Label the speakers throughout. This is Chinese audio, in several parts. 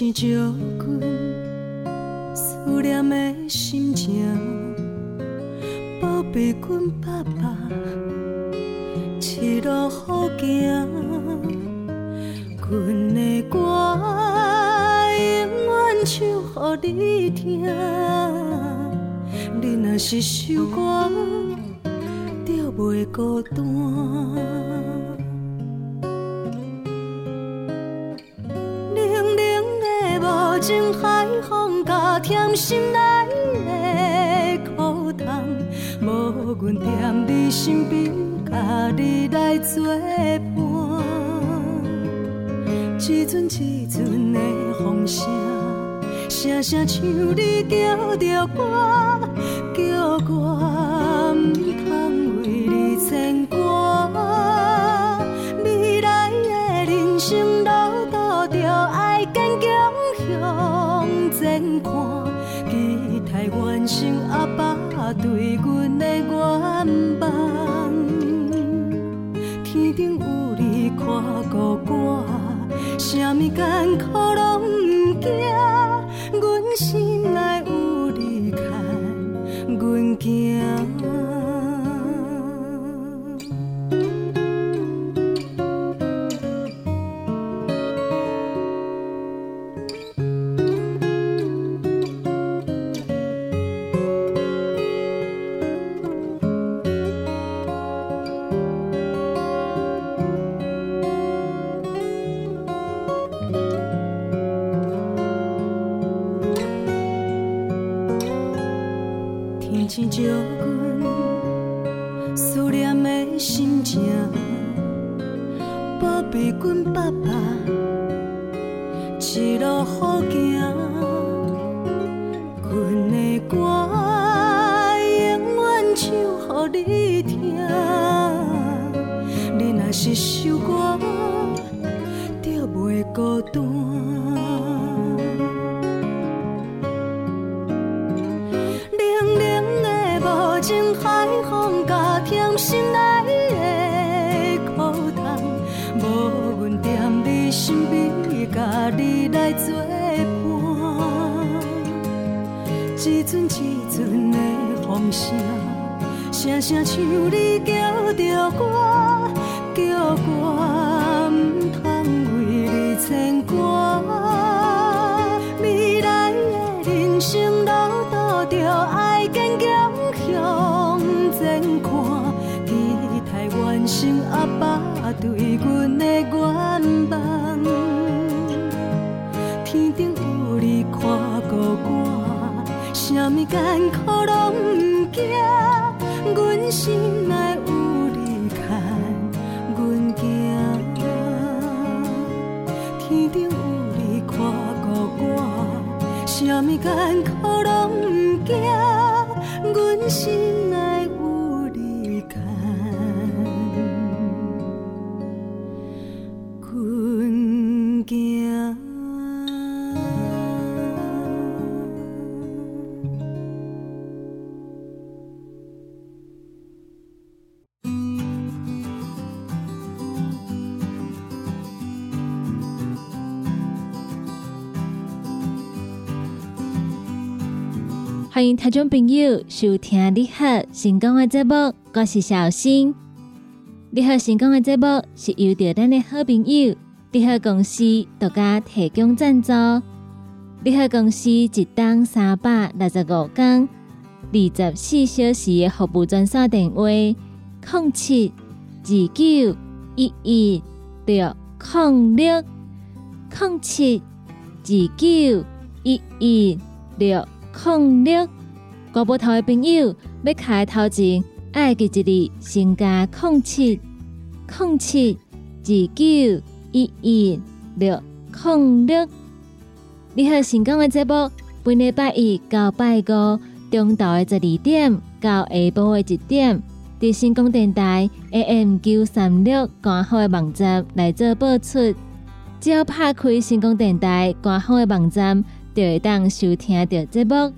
Speaker 1: 天星照阮思念的心情。宝贝，阮爸爸一路好行，阮的歌永远唱予你听。你若是首歌，声声唱你叫着我，叫我毋通为你牵挂。未来的人生路途，着爱坚强向前看，期待完成阿爸对阮的。愿望，天顶有你看顾我，啥物艰苦，心。对阮的愿望。天顶有你看顾我，什么艰苦拢不惊，阮心内有你牵阮行。
Speaker 2: 天顶有你看顾我，什么艰。听众朋友收听你好成功的节目，我是小新。你好成功的节目是由着咱的好朋友你好公司独家提供赞助。你好公司一档三百六十五天二十四小时的服务专线电话：零七二九一一六零六零七二九一一六。零六，国宝头的朋友要开头前，爱记一字，先加空七空七二九一一六零六。你好，成功的节目，本礼拜一到拜五中昼的十二点到下晡的一点，伫新光电台 AM 九三六官方的网站来做播出。只要拍开新光电台官方的网站，就会当收听到节目。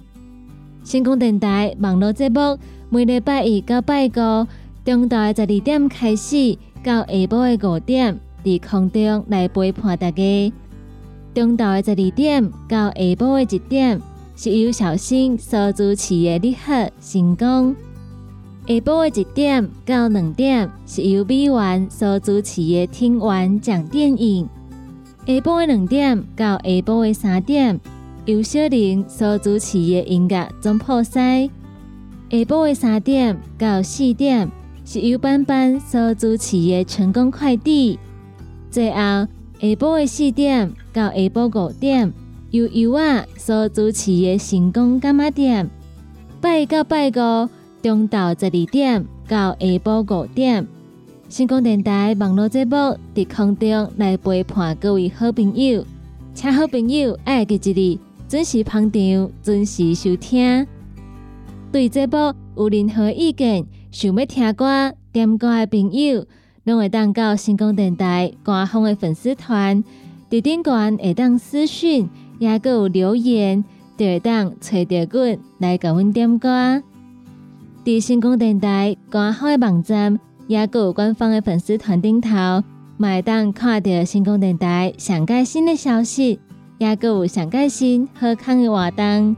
Speaker 2: 新光电台网络节目每礼拜一到拜五，中昼十二点开始，到下晡的五点，伫空中来陪伴大家。中昼的十二点到下晡的一点，是由小新所主持的你好成功；下晡的一点到两点，是由美元所主持的听完讲电影；下晡的两点到下晡的三点。由小玲所主持的音乐总破塞，下晡的三点到四点是由班班所主持的成功快递。最后下晡的四点到下晡五点由尤啊所主持的成功干妈店。拜到拜五中昼十二点到下晡五点，成功电台网络节目伫空中来陪伴各位好朋友，请好朋友爱记一日。准时捧场，准时收听。对这部有任何意见，想要听歌、点歌的朋友，拢会当到星光电台官方的粉丝团，伫顶端会当私讯，也个有留言，就会当找到阮来甲阮点歌。伫星光电台官方的网站，也个有官方的粉丝团顶头，会当看到星光电台上盖新的消息。也有上开心、好康的活动，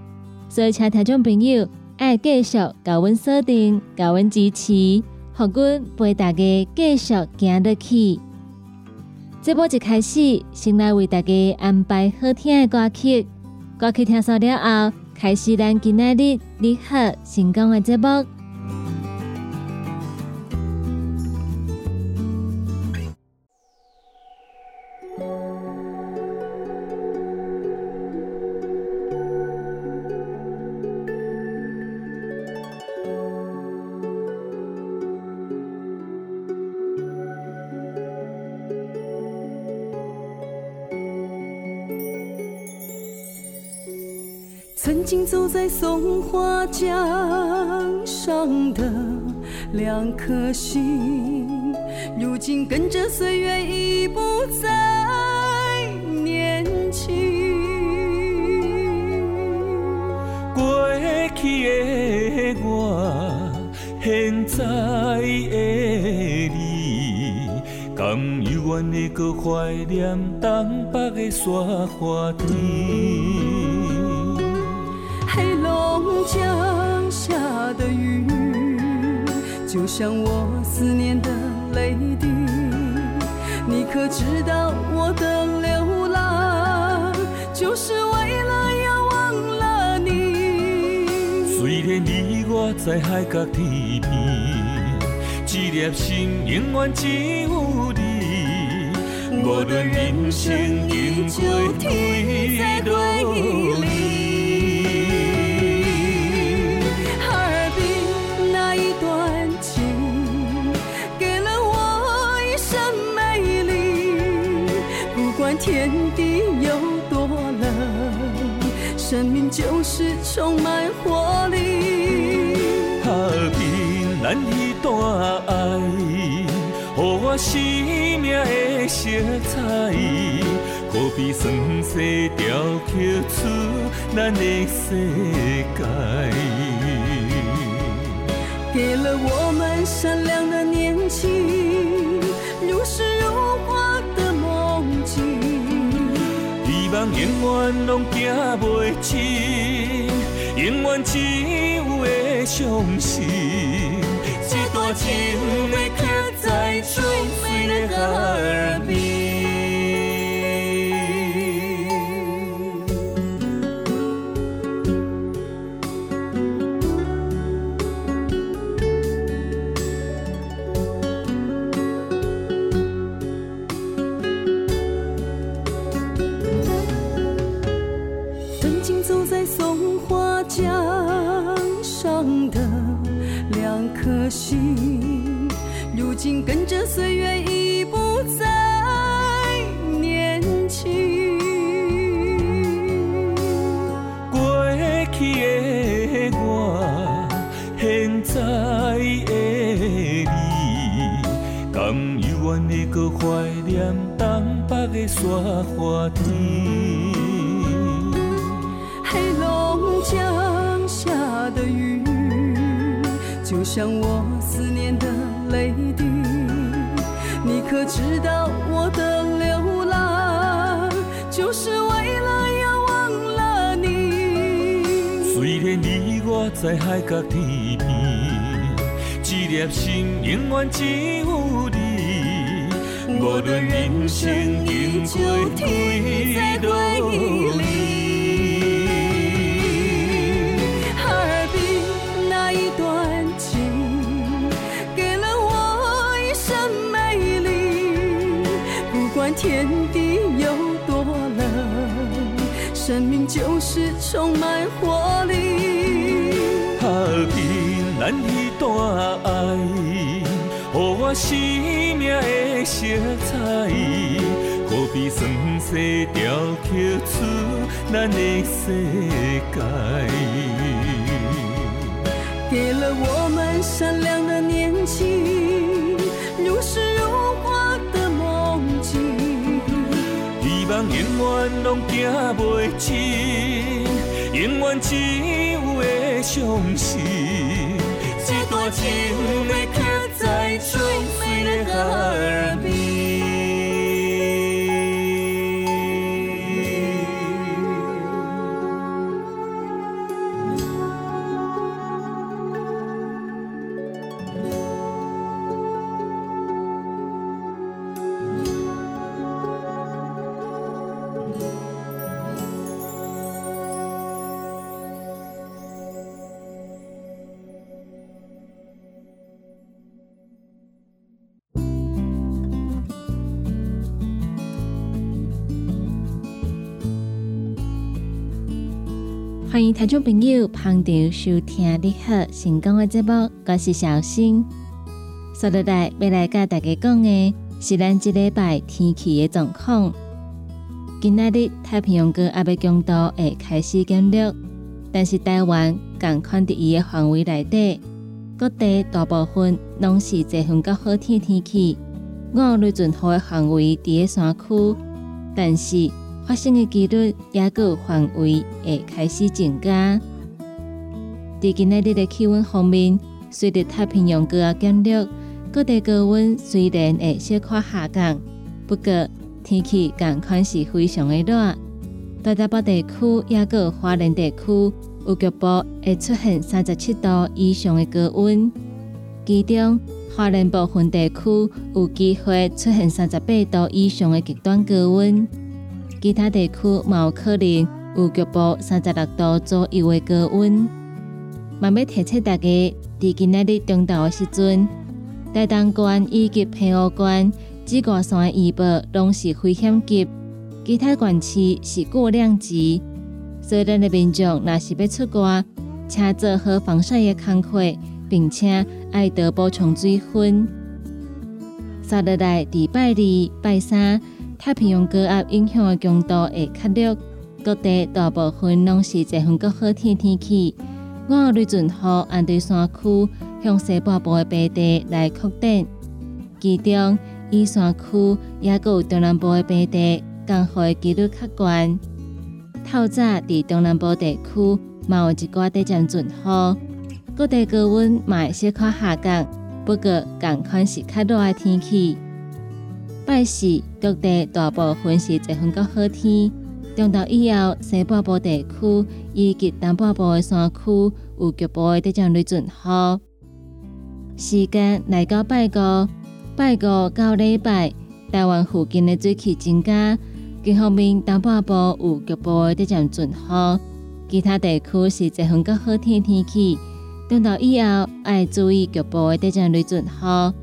Speaker 2: 所以请听众朋友爱继续高阮锁定、高阮支持，互阮陪大家继续行得去。这波一开始，先来为大家安排好听的歌曲，歌曲听熟了后，开始咱今仔日你好成功的节目。
Speaker 1: 江上的两颗心，如今跟着岁月已不再年轻。
Speaker 3: 过去的我，现在的你，甘犹原会搁怀念东北的雪花天。
Speaker 1: 江的雨，就像我思念的泪滴。你可知道我的流浪，就是为了要忘了你。
Speaker 3: 虽然你我在海角天边，一粒心永远只有你。无论人生经过退路
Speaker 1: 天地有多冷，生命就是充满活力。
Speaker 3: 下边咱一段爱，予我生命的色彩，可比酸涩雕刻出咱的世界。
Speaker 1: 给了我们善良的年轻，人永远拢行袂清，永远只有会相信，这段情的刻在最美的耳边。心，
Speaker 3: 东北的。
Speaker 1: 黑龙江下的雨，就像我思念的泪滴。你可知道我的流浪，就是为了要忘了你。
Speaker 3: 虽然你我在海角天边，一粒心永远只有。无论人生经过几多离。
Speaker 1: 哈尔滨那一段情，给了我一生美丽。不管天地有多冷，生命就是充满活力。
Speaker 3: 哈尔滨咱彼段爱，生命的色彩，何必酸西雕刻出咱的世界。
Speaker 1: 给了我们善良的年纪，如诗如画的梦境。
Speaker 3: 希望永远拢行袂尽，永远只有会相信，这段情最美的歌
Speaker 2: 儿比听众朋友捧场收听你好成功的节目，我是小新。所在来要来跟大家讲的是咱这礼拜天气的状况。今仔日太平洋高压要强度会开始减弱，但是台湾共款伫伊的范围内底，各地大部分拢是晴风较好天天气。五雷阵雨的范围伫山区，但是发生的几率也个范围会开始增加。伫今日的气温方面，随着太平洋高压减弱，各地高温虽然会小可下降，不过天气共款是非常的热。大台北地区也个花莲地区有局部会出现三十七度以上的高温，其中华南部分地区有机会出现三十八度以上的极端高温。其他地区嘛有可能有局部三十六度左右的高温。嘛要提醒大家，伫今仔日中昼的时阵，大东关以及平湖县紫外线预报拢是危险级，其他县市是过量级。所以咱的民众若是要出外，请做好防晒的工作，并且爱多补充水分。三日来，礼拜二、拜三。太平洋高压影响的强度会较弱，各地大部分拢是晴风较好天天气。五号雷阵雨按对山区向西北部的平地来扩展，其中以山区也有中南部的平地降雨的几率较悬。透早伫中南部地区嘛有一寡地降阵雨，各地高温嘛会小可下降，不过共款是较热的天气。拜四，各地大部分是晴风较好天。中昼以后，西半部地区以及东半部的山区有局部的降雷阵雨。时间来到拜五，拜五到礼拜，台湾附近的水汽增加。其方面，东半部有局部的降阵雨，其他地区是晴风较好天天气。中昼以后，要注意局部的降雷阵雨。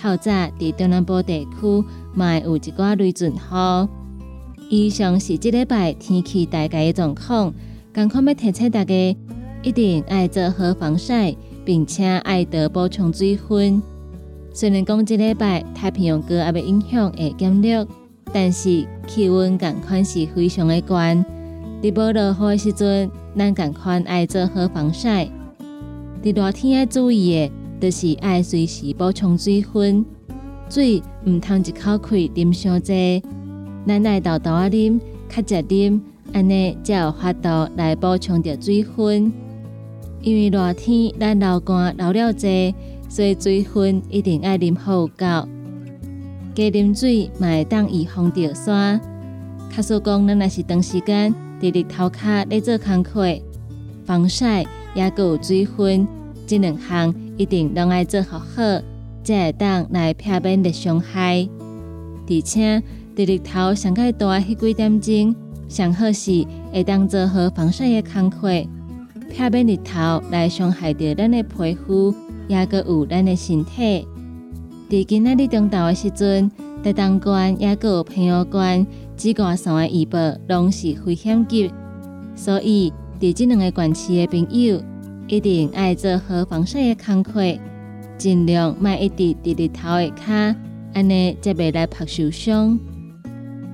Speaker 2: 透早伫中南部地区，卖有一寡雷阵雨。以上是即礼拜天气大概的状况。赶快要提醒大家，一定爱做好防晒，并且爱多补充水分。虽然讲即礼拜太平洋高压的影响会减弱，但是气温赶快是非常的悬。伫无落雨的时阵，咱赶快爱做好防晒。伫伫热天要注意的，就是爱随时补充水分，水毋通一口气啉伤济，咱爱豆豆啊啉，较食啉，安尼才有法度来补充着水分。因为热天咱流汗流了济，所以水分一定爱啉好够。加啉水嘛会当预防着酸。卡说讲，咱若是长时间伫日头骹咧做工课，防晒也佮有水分，这两项一定拢爱做好好，才会当来避免日伤害。而且伫日头上盖大迄几点钟，上好是会当做好防晒的工课，避免日头来伤害着咱的皮肤，也佮有咱的身体。伫今仔日中昼的时阵，在东县也佮有平遥县。紫外线的预报拢是危险级，所以伫即两个县市的朋友一定爱做好防晒的工课，尽量莫一直伫日头下骹，安尼则袂来拍受伤。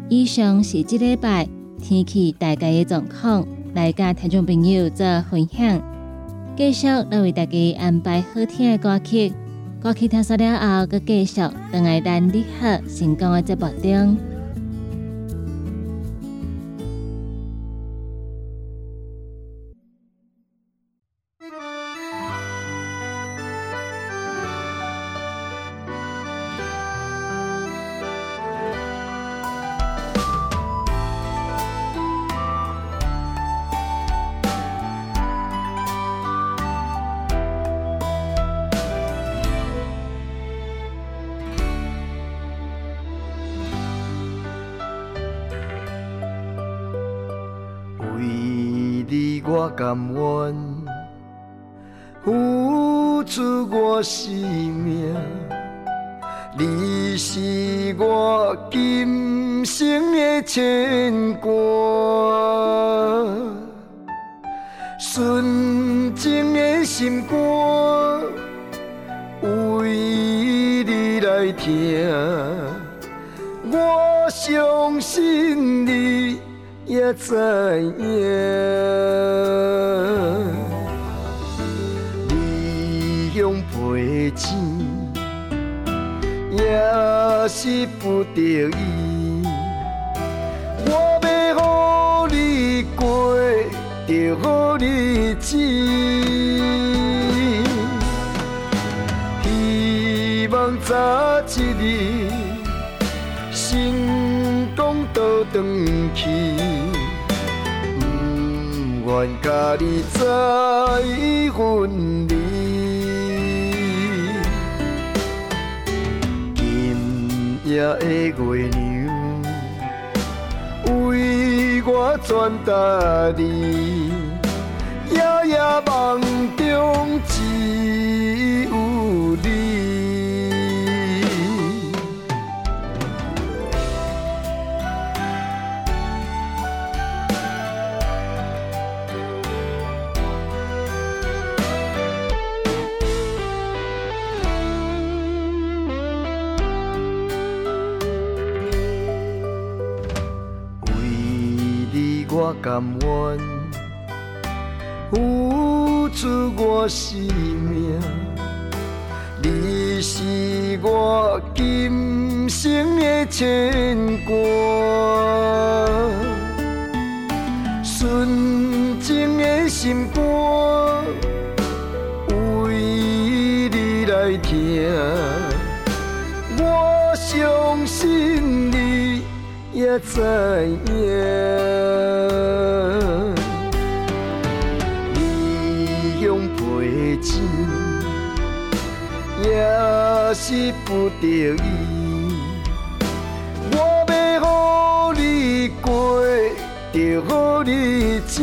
Speaker 2: 以上是这礼拜天气大概的状况，来甲听众朋友做分享。继续来为大家安排好听的歌曲，歌曲听煞了后，佮继续等来咱你好成功的节目中。
Speaker 4: 甘愿付出我生命，你是我今生的牵挂。纯净的心肝，为你来听，我相信你。也知影，你用赔钱，也是不得已。我要予你过着好日子，希望早一日成功倒转去。愿甲你再分离，今夜的月亮为我传达你，夜夜梦中情甘愿付出我生命，你是我今生的牵挂。纯净的心肝，为你来听，我相信你也知影。也是不得已，我要予你过着好日子，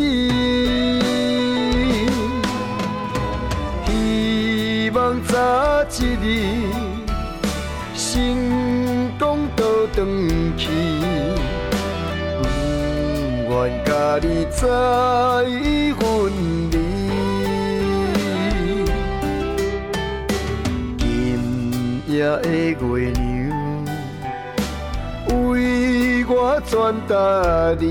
Speaker 4: 希望早一日成功倒转去，不愿甲你再分离。夜的月亮，为我传达你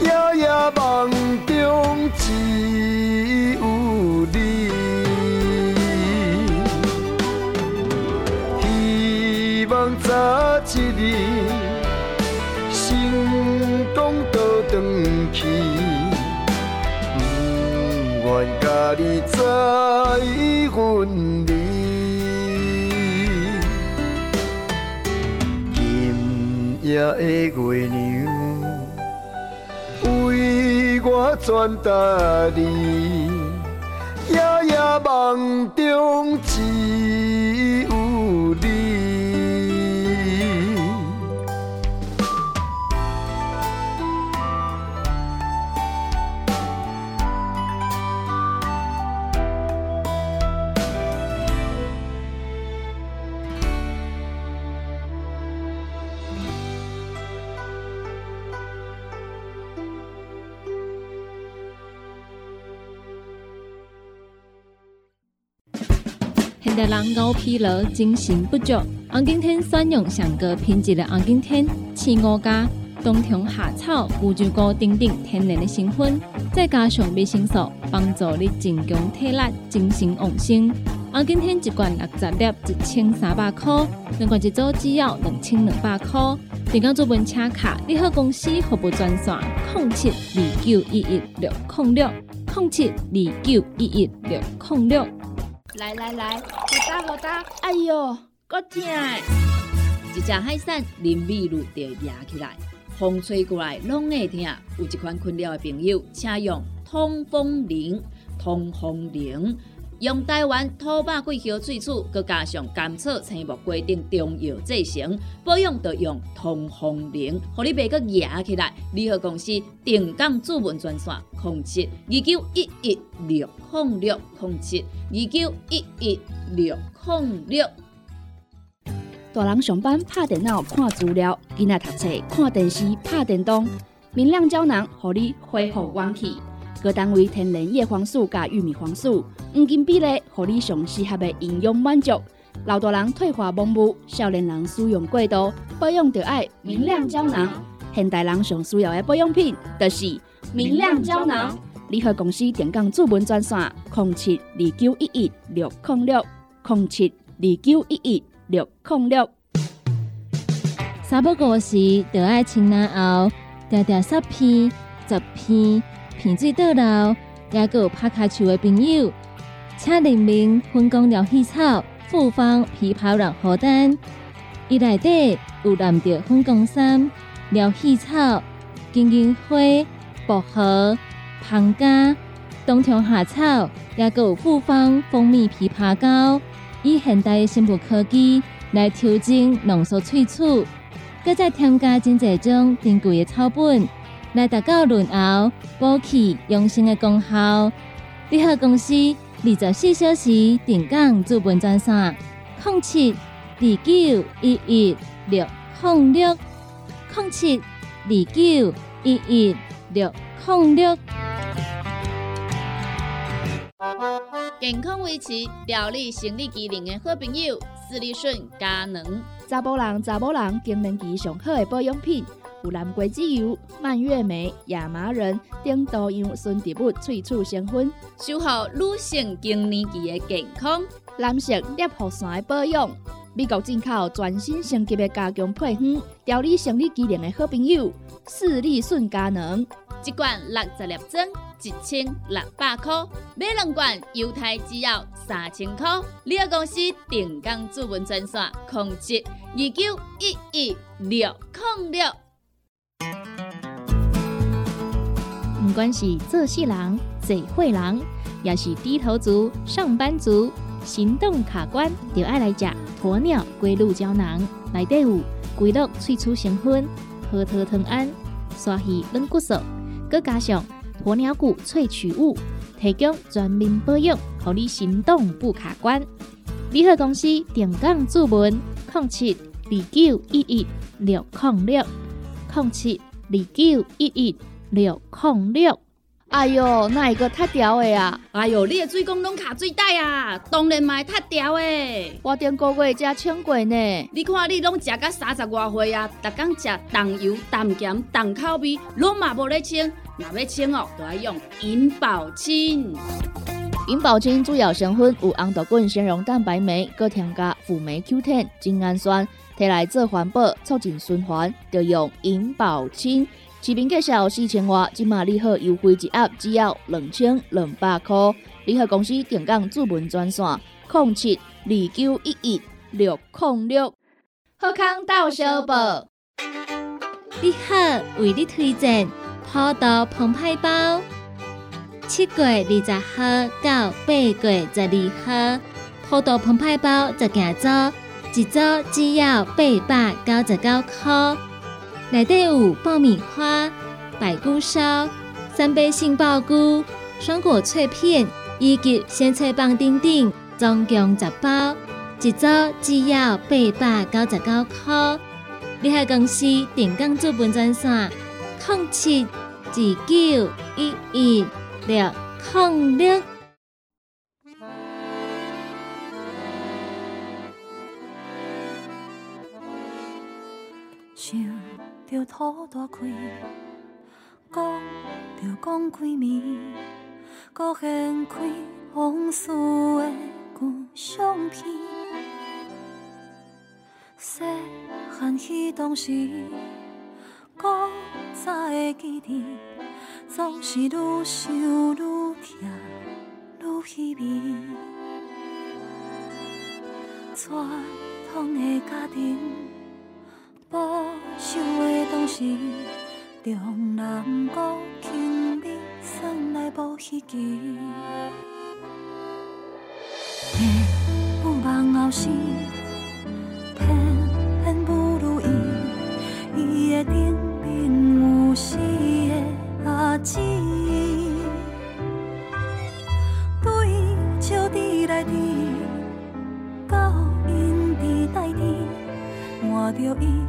Speaker 4: 夜夜梦中只有你。希望早一日成功倒转去，不愿甲你再分。夜的月亮，为我传达你。夜夜梦中
Speaker 2: 情人熬疲劳、精神不足，红景天选用上个品质的红景天青五加冬虫夏草、乌鸡菇等等天然的成分，再加上维生素，帮助你增强体力、精神旺盛。红景天一罐六十粒，一千三百块；两罐一组只要两千两百块。订购做本车卡，你好公司服务专线：零七二九一一六零六零七二九一一六零六。
Speaker 5: 来来来，打无打，哎哟，够痛的！
Speaker 6: 一只海扇淋米露就压起来，风吹过来拢会痛。有一款困扰的朋友，请用通风铃。通风铃用台湾土白桂花萃取，佮加上甘草、青木规定中药制成，保养要用通风铃，互你袂佮压起来。联合公司定岗主文专线：零七二九一一六零六零七二九一一六零六。
Speaker 5: 大人上班拍电脑看资料，囡仔读册看电视拍电动，明亮胶囊互你恢复元气。各单位天然叶黄素加玉米黄素，黄金比例，互你上适合的营养满足。老大人退化盲目，少年人使用过度，保养就爱明亮胶囊。现代人上需要的保养品，就是明亮胶囊。联合公司电讲主文专线：零七二九一一六零六零七二九一一六零六。
Speaker 2: 三不五时，就爱清冷后，条条十片、十片，片水倒流，也个有拍卡球的朋友，请联名分工疗气草、复方枇杷软荷丹，伊内底有蓝着分工衫、疗气草、金银花、薄荷、胖柑、冬虫夏草，也个有复方蜂蜜枇杷膏，以现代的生物科技来调整浓缩萃取。搁再添加真侪种珍贵的草本，来达到润喉、补气、养生的功效。联合公司二十四小时定岗资本专线：零七二九一一六零六零七二九一一六零六。
Speaker 6: 健康维持、调理生理机能的好朋友——斯利顺佳能。
Speaker 5: 查甫人、查某人更年期上好的保养品，有蓝桂枝油、蔓越莓、亚麻仁等多样纯植物萃取成分，
Speaker 6: 守护女性更年期的健康。
Speaker 5: 男性尿护伞的保养，美国进口全新升级的加强配方，调理生理机能的好朋友——视力顺佳能。
Speaker 6: 一罐六十粒装，一千六百块；买两罐，犹太只要三千块。你个公司定岗主文专线：控制二九一一六零六。
Speaker 7: 不管是做事人、做会人，也是低头族、上班族，行动卡关，就爱来食鸵鸟龟鹿胶囊。内底有龟鹿萃取成分，核桃藤胺、刷鱼软骨素，佮加上鸵鸟骨萃取物，提供全面保养，让你行动不卡关。联合公司定岗注文：零七二九一一六零六零七二九一一六控六。
Speaker 5: 哎哟，那一个太屌的啊！
Speaker 6: 哎哟，你的水工拢卡水袋啊！当然嘛，太屌的。
Speaker 5: 我顶个月才称过呢。
Speaker 6: 你看你拢食到三十外岁啊，逐工食重油、重咸、重口味，拢嘛无咧清。若要清哦，就要用银保清。
Speaker 5: 银保清主要成分有红豆根、纤溶蛋白酶，搁添加辅酶 Q10、精氨酸，摕来做环保、促进循环，就用银保清。市民介绍四千瓦，今马利好优惠一盒只要两千两百块。联合公司定岗主文专线：零七二九一一六零六。
Speaker 7: 好康到小报，
Speaker 2: 你好，为你推荐葡萄澎湃包。七月二十号到八月十二号，葡萄澎湃包十件组，一组只要八百九十九块。内底有爆米花、白菇烧、三杯杏鲍菇、双果脆片以及鲜菜棒等等，总共十包，一组只要八百九十九块。你海公司电工资本专线：零七二九一一。六空六，
Speaker 8: 着土大开，讲着讲几暝，搁掀开往事的旧相片，细汉彼当时，搁早会记得。总是愈想愈痛，愈稀微。传统的家庭，保守的当时，重男国轻女，算来无稀奇。天不望后生，偏偏不如意，伊的顶面有死的。阿姊，对笑滴来滴，到因伫代天，换着伊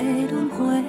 Speaker 8: 会轮回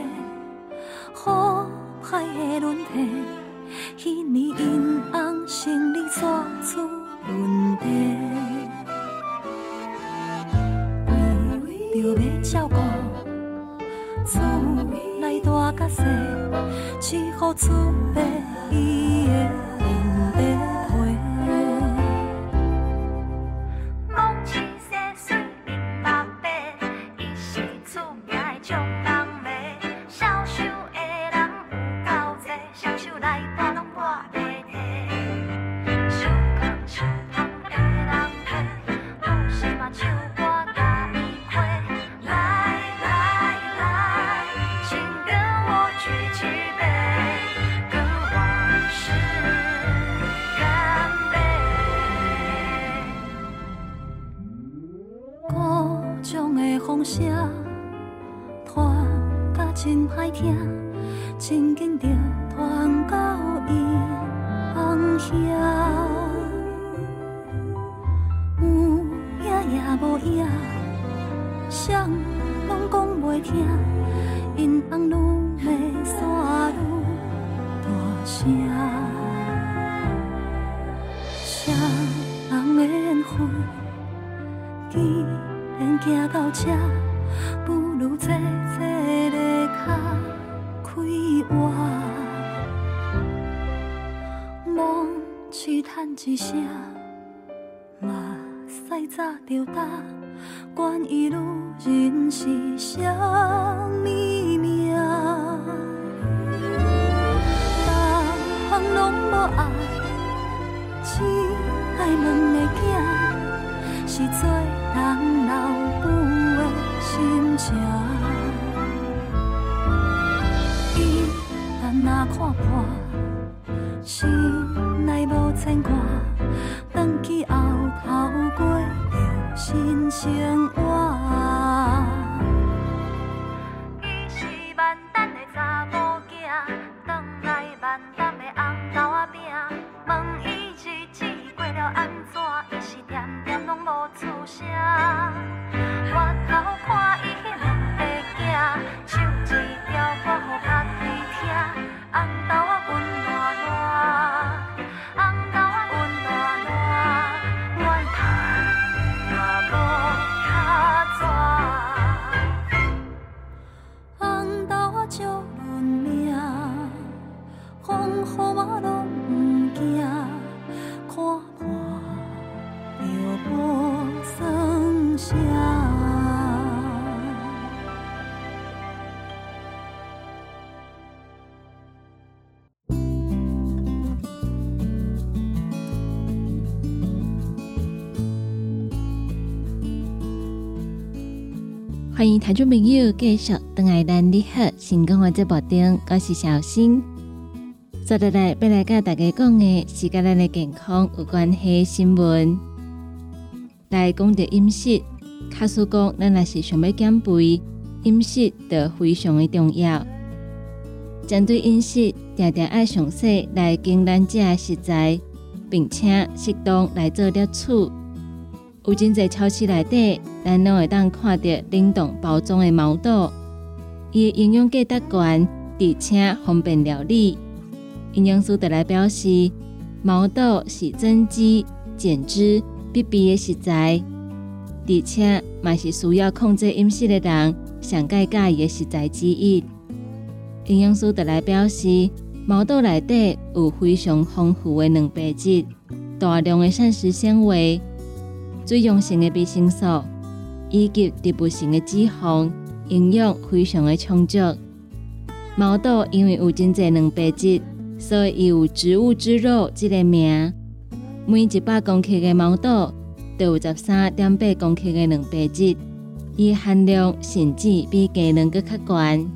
Speaker 8: 爱，只爱两个囝，是做人老母的心情。伊但若看破，心内无牵挂。返去后头过着新生活。
Speaker 2: 欢迎听众朋友继续登来咱你好成功的节目中，我是小新。接下来要来甲大家讲的是甲咱的健康有关系的新闻。来讲到饮食，卡叔讲，咱若是想要减肥，饮食就非常的重要。针对饮食，定定爱详细来经咱食的食材，并且适当来做摄取。有真侪超市内底，咱拢会当看到冷冻包装的毛豆，伊的营养价值高，而且方便料理。营养师就来表示，毛豆是增肌、减脂必备的食材，而且嘛是需要控制饮食的人上介介意的食材之一。营养师就来表示，毛豆内底有非常丰富的蛋白质、大量的膳食纤维。水溶性的维生素以及植物性的脂肪，营养非常的充足。毛豆因为有真侪蛋白质，所以伊有“植物之肉”这个名。每一百公克的毛豆都有十三点八公克的蛋白质，伊含量甚至比鸡卵阁较悬。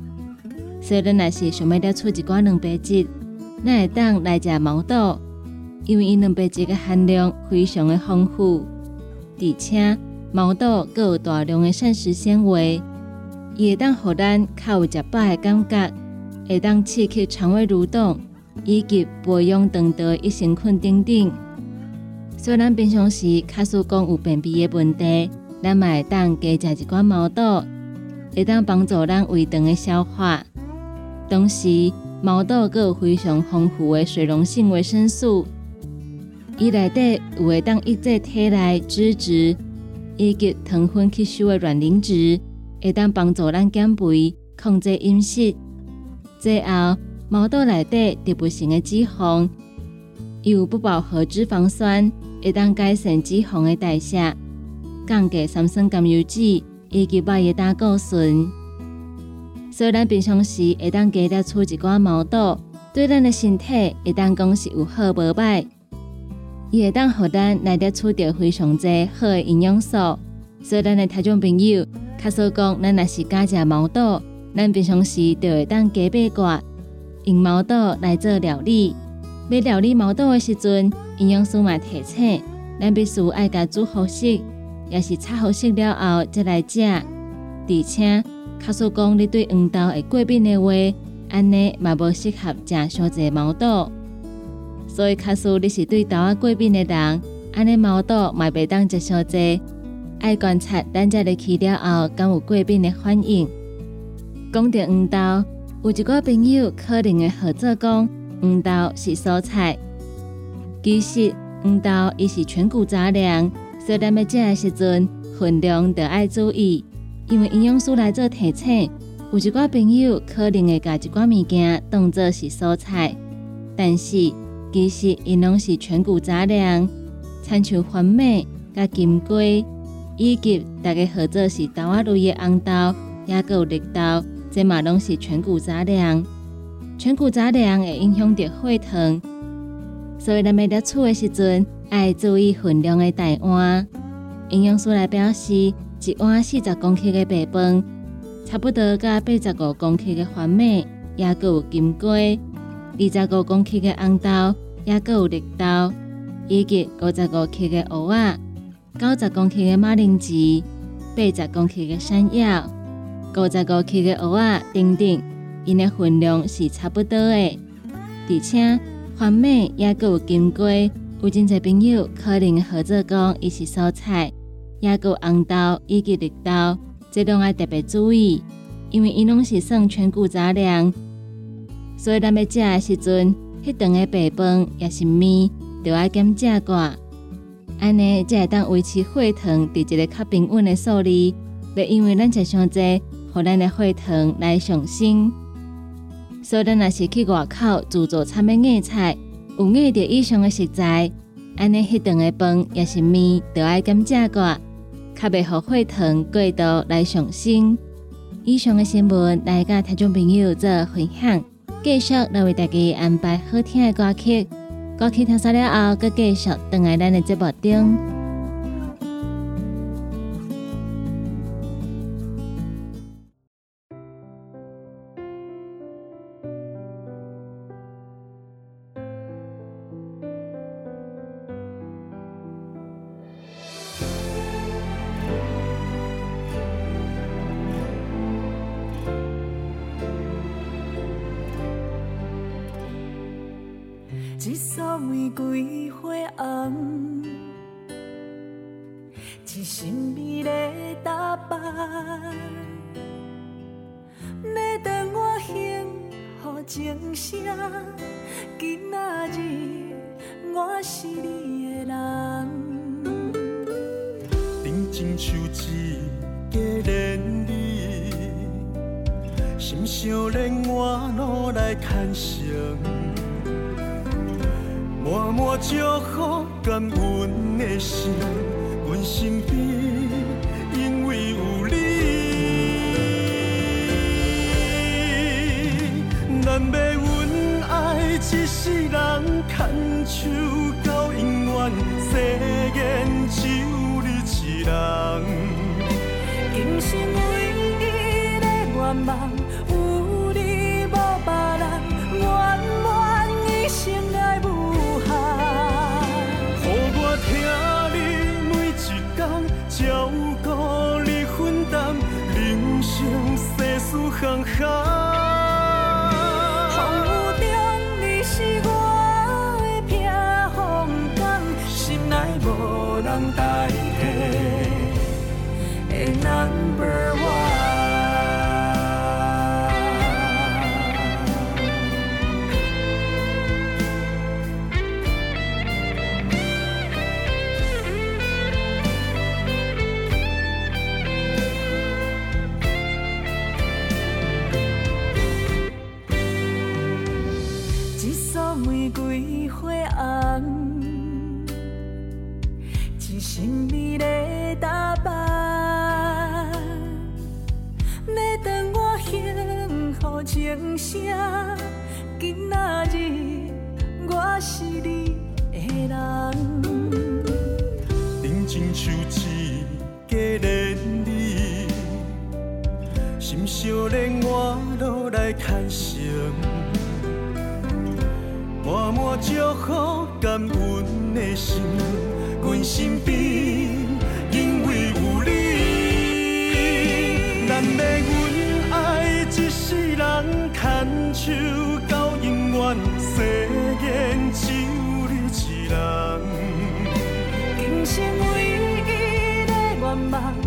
Speaker 2: 所以，咱若是想要了出一寡蛋白质，咱会当来食毛豆，因为伊蛋白质的含量非常的丰富。而且毛豆佮有大量的膳食纤维，伊会当互咱较有食饱的感觉，会当刺激肠胃蠕动，以及培养肠道益生菌等等。虽然平常时卡数讲有便秘的问题，咱嘛会当加食一寡毛豆，会当帮助咱胃肠的消化。同时，毛豆佮有非常丰富的水溶性维生素。伊内底有会当抑制体内脂质以及糖分吸收的卵磷脂，会当帮助咱减肥、控制饮食。最后，毛豆内底植物性的脂肪，伊有不饱和脂肪酸，会当改善脂肪的代谢，降低三酸甘油脂以及肉的胆固醇。所以，咱平常时会当加摄取一寡毛豆，对咱的身体会当讲是有好无歹。伊会当互咱来摄取到非常侪好的营养素，所以咱的听众朋友，卡说讲，咱若是加食毛豆，咱平常时就会当加八卦，用毛豆来做料理。要料理毛豆的时阵，营养师嘛提醒，咱必须爱甲煮好食，也是炒好食了后再来食。而且，卡说讲，你对黄豆会过敏的话，安尼嘛无适合食小只毛豆。所以，假使你是对豆仔过敏的人，安尼毛豆嘛袂当食伤济。爱观察咱这个去了后，敢有过敏的反应。讲到黄豆，有一个朋友可能会合作讲黄豆是蔬菜，其实黄豆伊是全谷杂粮，所以咱要食的时阵分量得爱注意，因为营养师来做提醒。有一寡朋友可能会把一寡物件当作是蔬菜，但是其实因拢是全谷杂粮，参像番麦、甲金龟。以及大家合作是豆仔类的红豆，也有绿豆，这嘛拢是全谷杂粮。全谷杂粮会影响到血糖，所以咱要在厝的时阵，爱注意分量的大碗。营养师来表示，一碗四十公克的白饭，差不多甲八十五公克的番麦，也有金龟；二十五公克的红豆，也有绿豆，以及五十五克的蚵仔。九十公克的马铃薯，八十公克的山药，五十五克的蚵仔等等，因的分量是差不多的。而且番麦也有金龟，有真侪朋友可能合作讲伊是蔬菜，也有红豆以及绿豆，这拢要特别注意，因为伊拢是算全谷杂粮，所以咱要食的时阵，迄顿的白饭也是面，就要减食过。安尼才会当维持血糖伫一个较平稳的数字，袂因为咱食伤济，互咱的血糖来上升。所以咱若是去外口自助餐的硬菜，有硬着以上的食材，安尼迄顿的饭也是面，都爱减食过，较袂互血糖过度来上升。以上的新闻来甲听众朋友做分享，继续来为大家安排好听的歌曲。歌曲听完了后，佮继续等来咱的节目中。
Speaker 8: 福感恩的
Speaker 3: 心，
Speaker 8: 阮身边因为
Speaker 3: 有你。咱要恩爱一世人，牵手到永远，誓言只有你一人。
Speaker 8: 今生唯一的愿望。know 声，今仔
Speaker 3: 日我是你的人。认真像一
Speaker 8: 个恋，心相连，我落来牵绳。满满祝福，感恩的心，阮
Speaker 5: 身边。吗，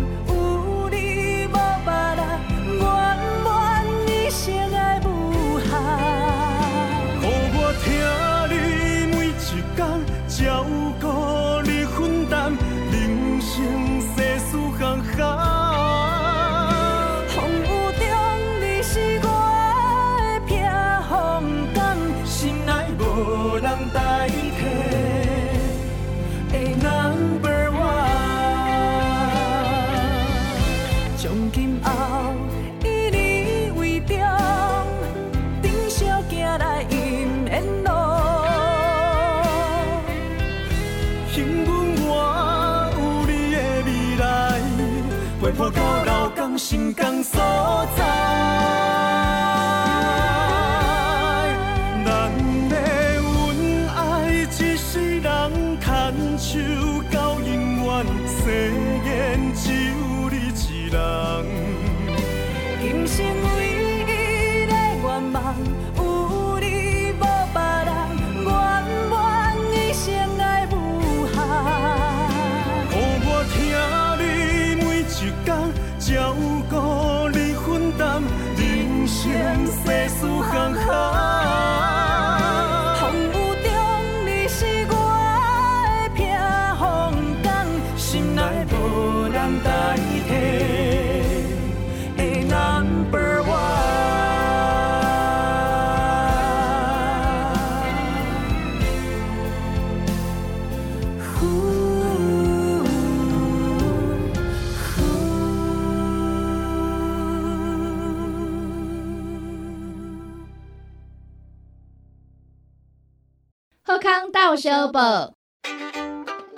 Speaker 5: 小报，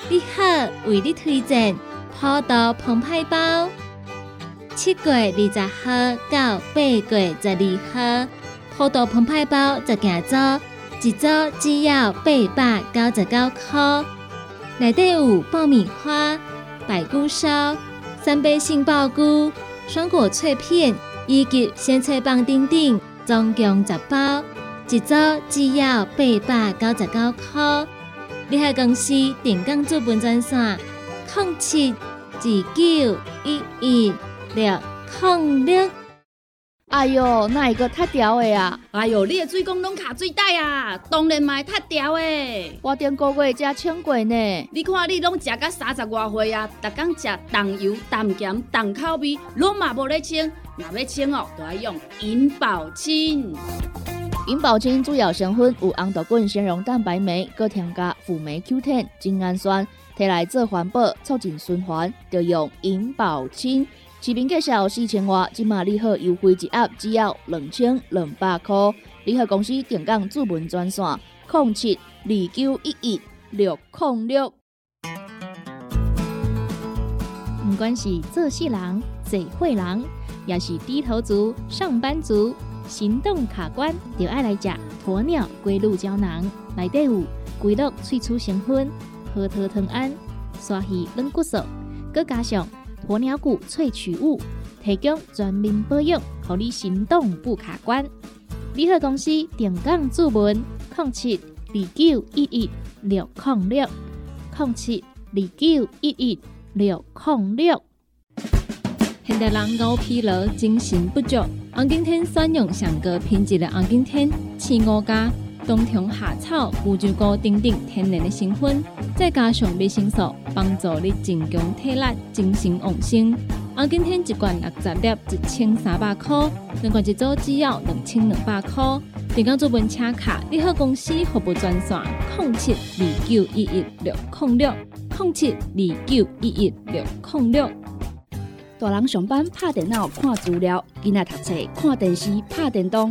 Speaker 2: 你好，为你推荐普渡澎湃包。七月二十号到八月十二號，普渡澎湃包十件組，一組只要八百九十九塊。內底有爆米花、白菇烧、三杯杏鮑菇、双果脆片以及鮮菜棒等等，總共十包，一組只要八百九十九塊。你喺公司電工資本专线，零七二九一一六零六。
Speaker 5: 哎哟，那一个太屌的啊？
Speaker 6: 哎哟，你的水工拢卡水袋啊，当然嘛会塌掉的。
Speaker 5: 我顶个月才请过呢。
Speaker 6: 你看你拢食到三十外岁啊，逐天食重油、重咸、重口味，拢嘛无咧清。若要清哦，就要用银保清。
Speaker 5: 银保清主要成分有红豆滚、纤溶蛋白酶，搁添加辅酶 Q10、精氨酸，摕来做环保，促进循环，就用银保清。市面介绍四千瓦，今马利好优惠一盒只要两千两百块。利好公司定岗主文专线：零七二九一一六零六。
Speaker 7: 不管是做事人、做会人，也是低头族、上班族，行动卡关，就爱来食鸵鸟龟鹿胶囊。内底有龟鹿萃取成分，核桃藤胺、鲨鱼软骨素，搁加上鸵鸟骨萃取物，提供全面保养，让你行动不卡关。联合公司定岗注文：零七二九一一六零六零七二九一一六零六。
Speaker 2: 现代人熬疲劳、精神不足，红景天选用上个品质的红景天青五加冬虫夏草、乌鸡菇等等天然的成分，再加上维生素，帮助你增强体力、精神旺盛。红景天一罐六十粒，一千三百块；两罐一组只要两千两百块。电工做本车卡，你好公司服务专线：零七二九一一六零六零七二九一一六零六。
Speaker 5: 大人上班拍电脑看资料，囡仔读册看电视拍电动。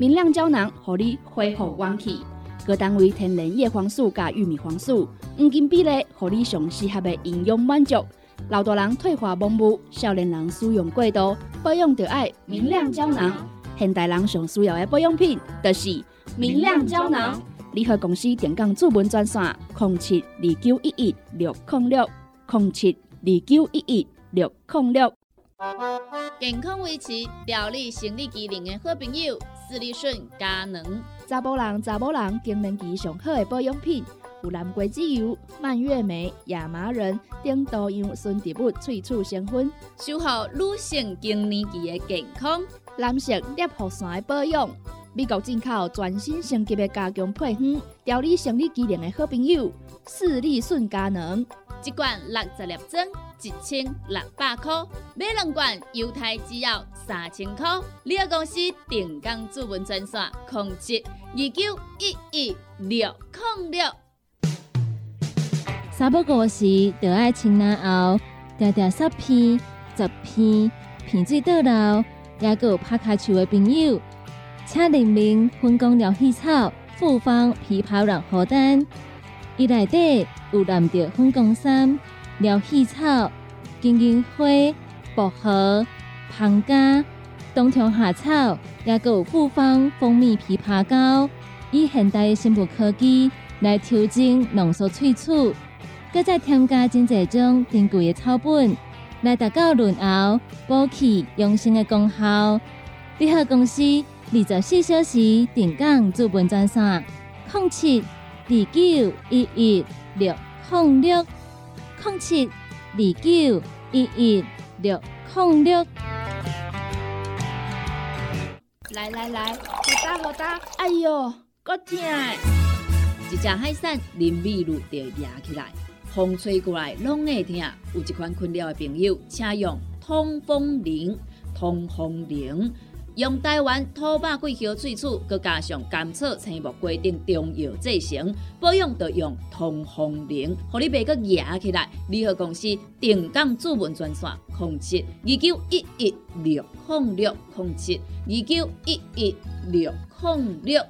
Speaker 5: 明亮胶囊，互你恢复元气。各单位天然叶黄素加玉米黄素，黄金比例，互你上适合的营养满足。老大人退化盲目，少年人使用过度，保养就要明亮胶囊。现代人上需要的保养品，就是明亮胶囊。联合公司电工主文专线：零七二九一一六零六零七二九一一六零六。
Speaker 6: 健康维持、调理生理机能的好朋友——斯利顺佳能。
Speaker 5: 查甫人、查某人更年期上好的保养品，有南瓜籽油、蔓越莓、亚麻仁等多样纯植物萃取成分，
Speaker 6: 守护女性更年期的健康。
Speaker 5: 男性尿线的保养，美国进口全新升级的加强配方，调理生理机能的好朋友——斯利顺佳能。
Speaker 6: 一罐六十粒装，一千六百块；买两罐，犹太只要三千块。你个公司定岗主文专线：控制二九一一六零六。
Speaker 2: 三不五时，就爱清南后，条条十片、十片，片水倒流，也有拍卡球的朋友，请联名分工疗气草、复方枇杷软荷丹，伊内底。有蓝着粉光山、疗气草、金银花、薄荷、胖加、冬虫夏草，也有复方蜂蜜枇杷膏，以现代的生物科技来调整浓缩萃取，搁再添加真济种珍贵的草本，来达到润喉、补气、养生的功效。联合公司二十四小时定岗驻本专线：零七二九一一。六零六零七二九一一六零六，
Speaker 5: 来来来，好打好打，哎呦，够痛！
Speaker 6: 一只海扇林密路就压起来，风吹过来拢会痛。有一款困扰的朋友，请用通风铃，通风铃。用台湾土白桂花萃取，佮加上甘草、青木规定中药制成，保养要用通风灵，互你袂佮压起来。联合公司定岗主文专线：零七二九一一六控六零七二九一一六控六。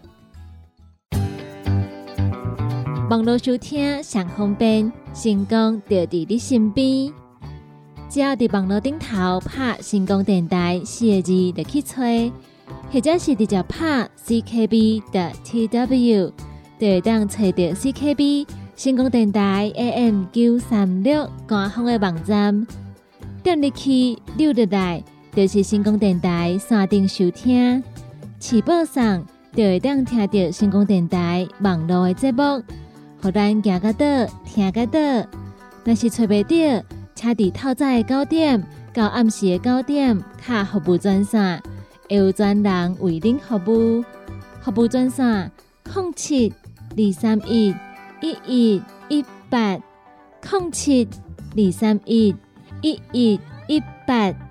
Speaker 2: 网络收听上方便，成功就伫你身边。只要伫网络顶头拍成功电台四个字，就去吹，或者是直接拍 CKB 的 TW，就会当找到 CKB 成功电台 AM 九三六官方的网站。点入去溜入来，就是成功电台山顶收听，起播上就会当听到成功电台网络的节目，互咱行个到听个到，若是找袂到。车伫透早的九点到暗时的九点，卡服务专线，会有专人为您服务。服务专线：零七二三一一一一八，零七二三一一一一八。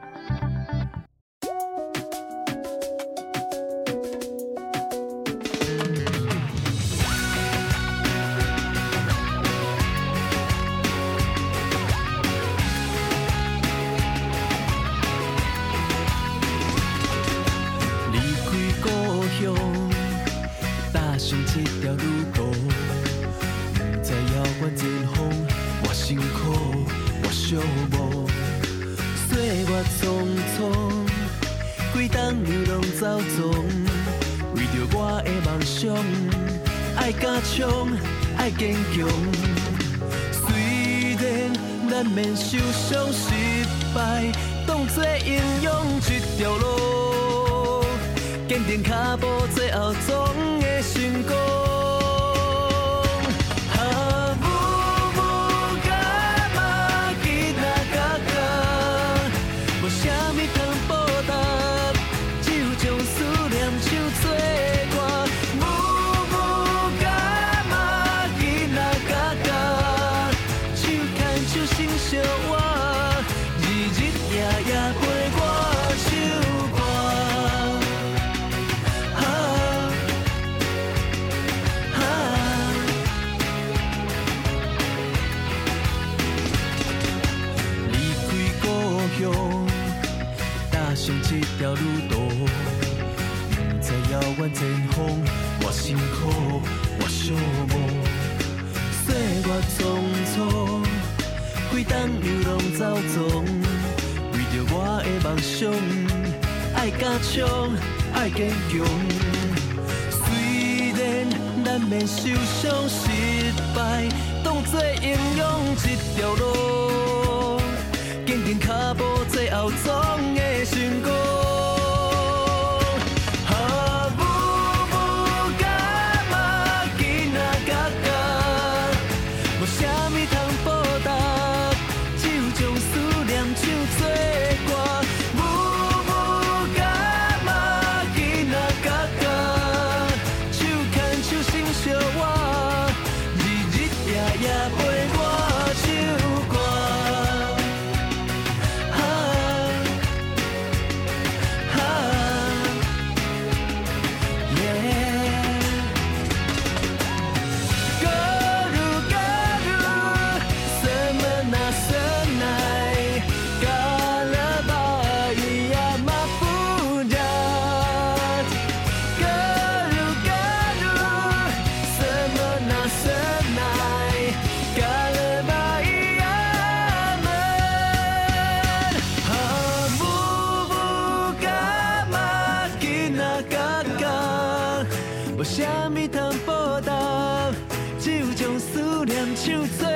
Speaker 9: 唱作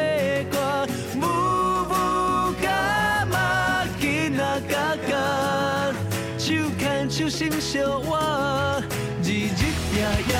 Speaker 9: 歌，舞舞甲妈囡仔嘎嘎，手牵手心相偎，日日夜夜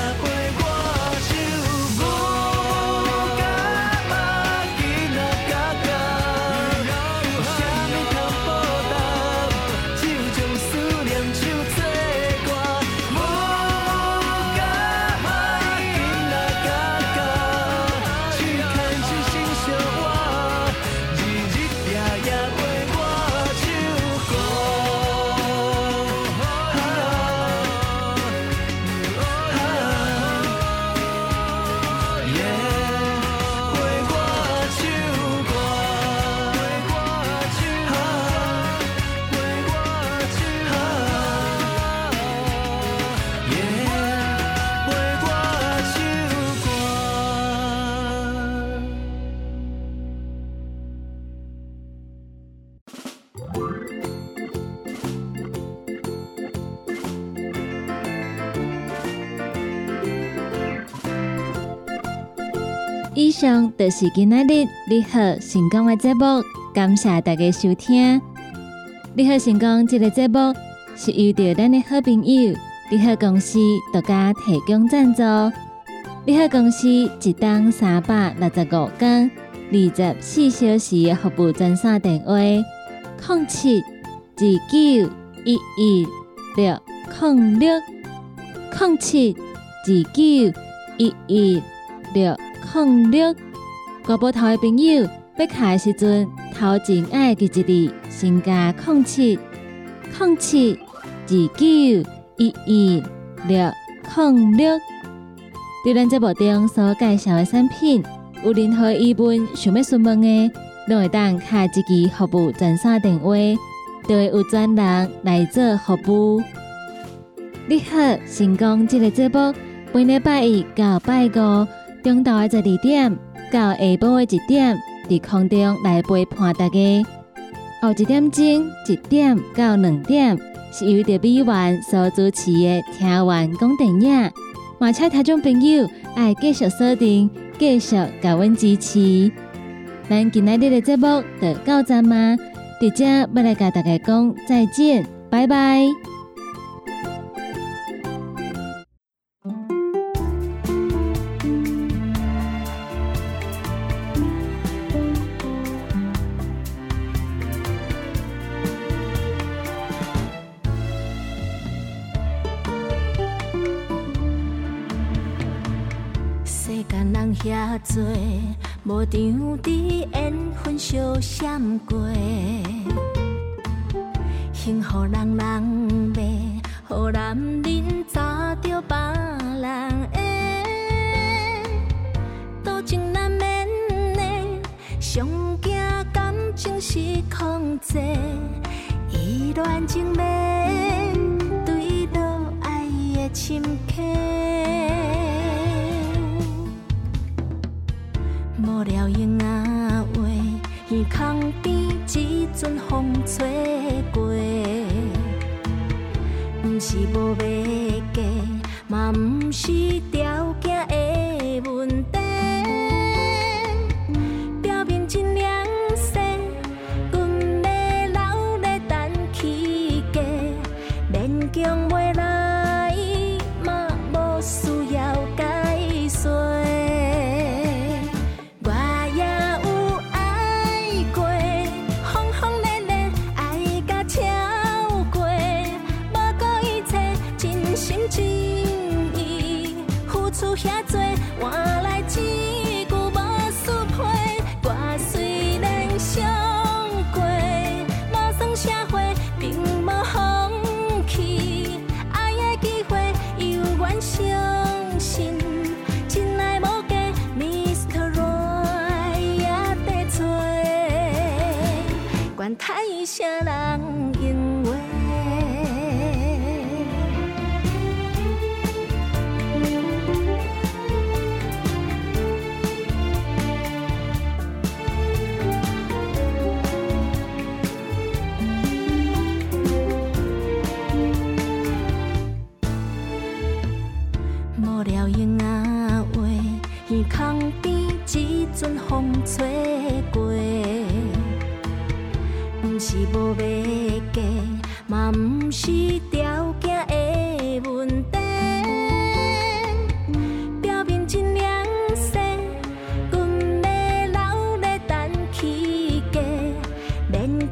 Speaker 2: 就是今仔日你好成功的节目，感谢大家收听。你好成功这个节目是由着咱的好朋友你好公司独家提供赞助。你好公司一档三百六十五天、二十四小时服务专线电话：零七二九一一六零六零七二九一一六。零六，国宝头的朋友要卡的时阵，头前爱记一字，先加零七零七二九一一六零六。对咱节目中所介绍的产品，有任何疑问想要询问的，都会当卡一支服务专线电话，就会有专人来做服务。你好，成功这个节目，每礼拜一到拜五。中昼的十二点到下晡的一点，伫空中来陪伴大家。后一点钟一点到两点，是由着美元所主持的《听完講電影》。嘛，請聽眾朋友愛繼續鎖定，继续甲阮支持。咱今仔日的节目就到這嘛，佇遮要來甲大家讲再见，拜拜。
Speaker 8: 多，无场伫缘分相闪过。幸福人人要，予男人早着别人缘。多情难免的，上惊感情是控制，意乱情迷，对落爱的深刻。阵风吹过。不是无要嫁，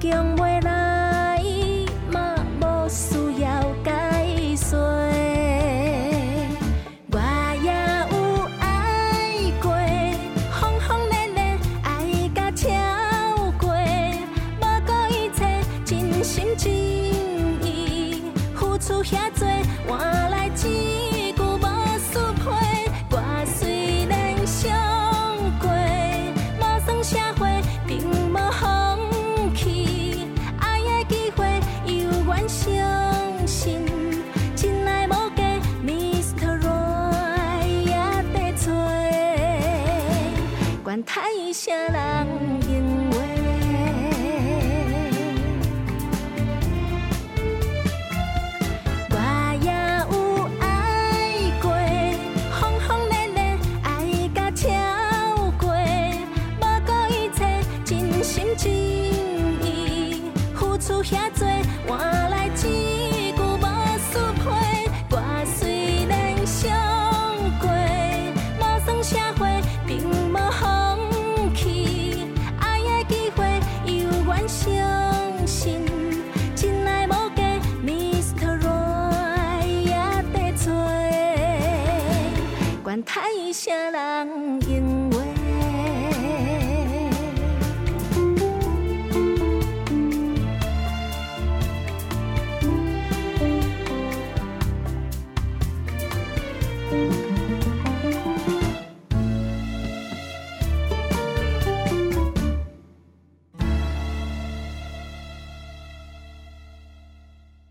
Speaker 8: 勉强袂看一下啦。